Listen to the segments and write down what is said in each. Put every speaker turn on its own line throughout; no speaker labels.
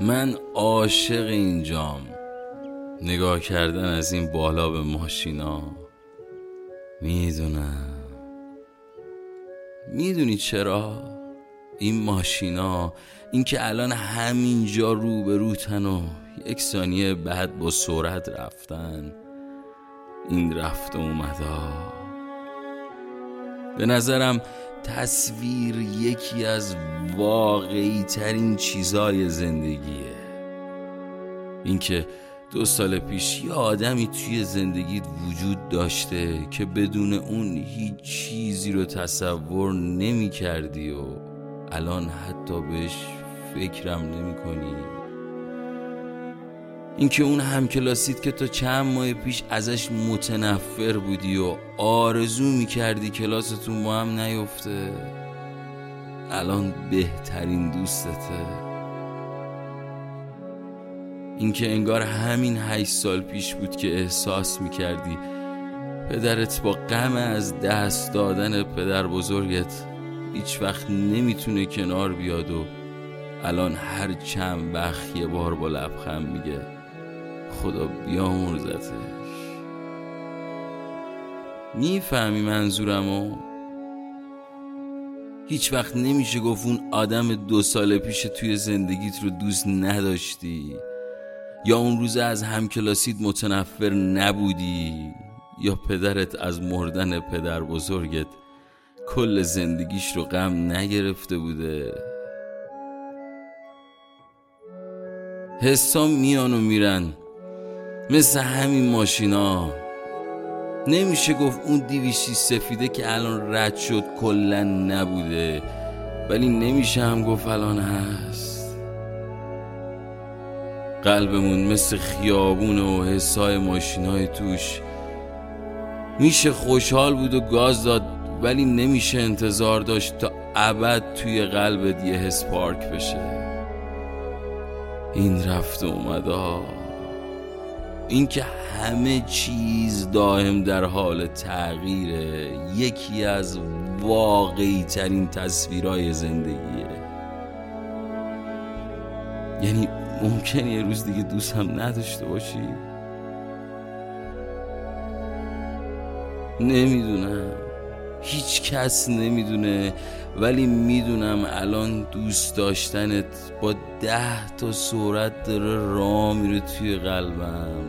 من عاشق اینجام. نگاه کردن از این بالا به ماشینا. می‌دونم. می‌دونی چرا؟ این ماشینا اینکه الان همینجا رو به روتن و یک ثانیه بعد با سرعت رفتن. این رفت و اومدا به نظرم تصویر یکی از واقعی ترین چیزای زندگیه. اینکه دو سال پیش یه آدمی توی زندگیت وجود داشته که بدون اون هیچ چیزی رو تصور نمی کردی و الان حتی بهش فکرم نمی کنی اینکه اون همکلاسیت که تا چند ماه پیش ازش متنفر بودی و آرزو می‌کردی کلاستون با هم نیفته الان بهترین دوستته. اینکه انگار همین هشت سال پیش بود که احساس می‌کردی پدرت با غم از دست دادن پدر بزرگت هیچ وقت نمی‌تونه کنار بیاد و الان هر چند وقت یه بار با لبخند میگه. خدا بیامرزتش. می‌فهمی منظورمو؟ هیچ وقت نمیشه گفت اون آدم دو سال پیش توی زندگیت رو دوست نداشتی یا اون روز از همکلاسیت متنفر نبودی یا پدرت از مردن پدر بزرگت کل زندگیش رو غم نگرفته بوده. حسام میان و میرن. مثل همین ماشینا. نمیشه گفت اون دیویشی سفیده که الان رد شد کلا نبوده ولی نمیشه هم گفت الان هست. قلبمون مثل خیابون و حسای ماشینای توش. میشه خوشحال بود و گاز داد ولی نمیشه انتظار داشت تا ابد توی قلبت یه حس پارک بشه. این رفت و اومدا اینکه همه چیز دائم در حال تغییره یکی از واقعی ترین تصویرهای زندگیه. یعنی ممکن یه روز دیگه دوست هم نداشته باشی؟ نمی‌دونم. هیچ کس نمی‌دونه ولی می‌دونم الان دوست داشتنت با ده تا سرعت داره راه میره توی قلبم.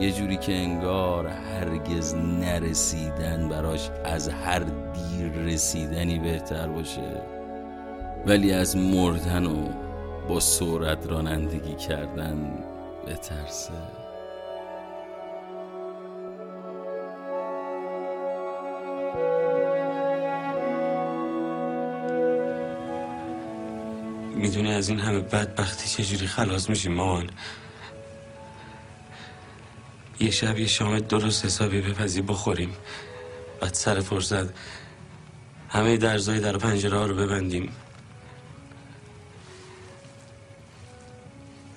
یه جوری که انگار هرگز نرسیدن براش از هر دیر رسیدنی بهتر باشه. ولی از مردن و با سرعت رانندگی کردن بترسه.
می‌دونی از این همه بدبختی چجوری خلاص میشیم مامان؟ یه شب یه شام درست حسابی بپزی بخوریم. بعد سر فرصت همه درزای در پنجره ها رو ببندیم.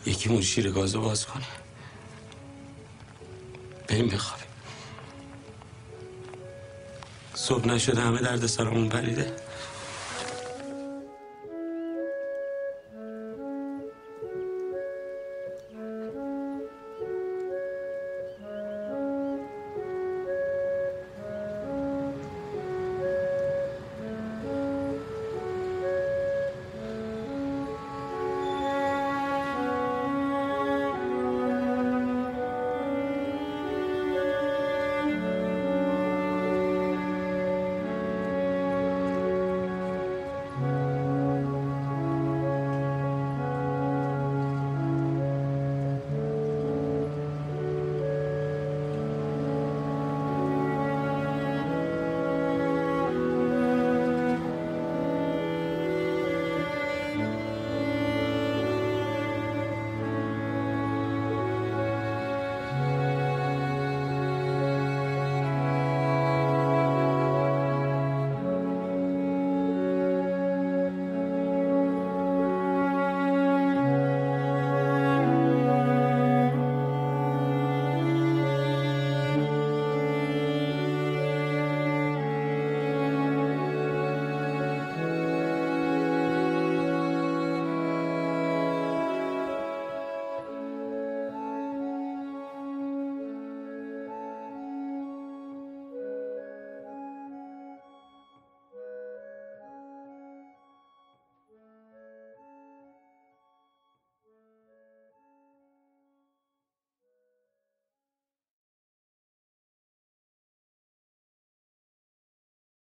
یکیمون شیر گازو باز کنه. بریم بخوابیم. صبح نشده همه درد سرمون پریده.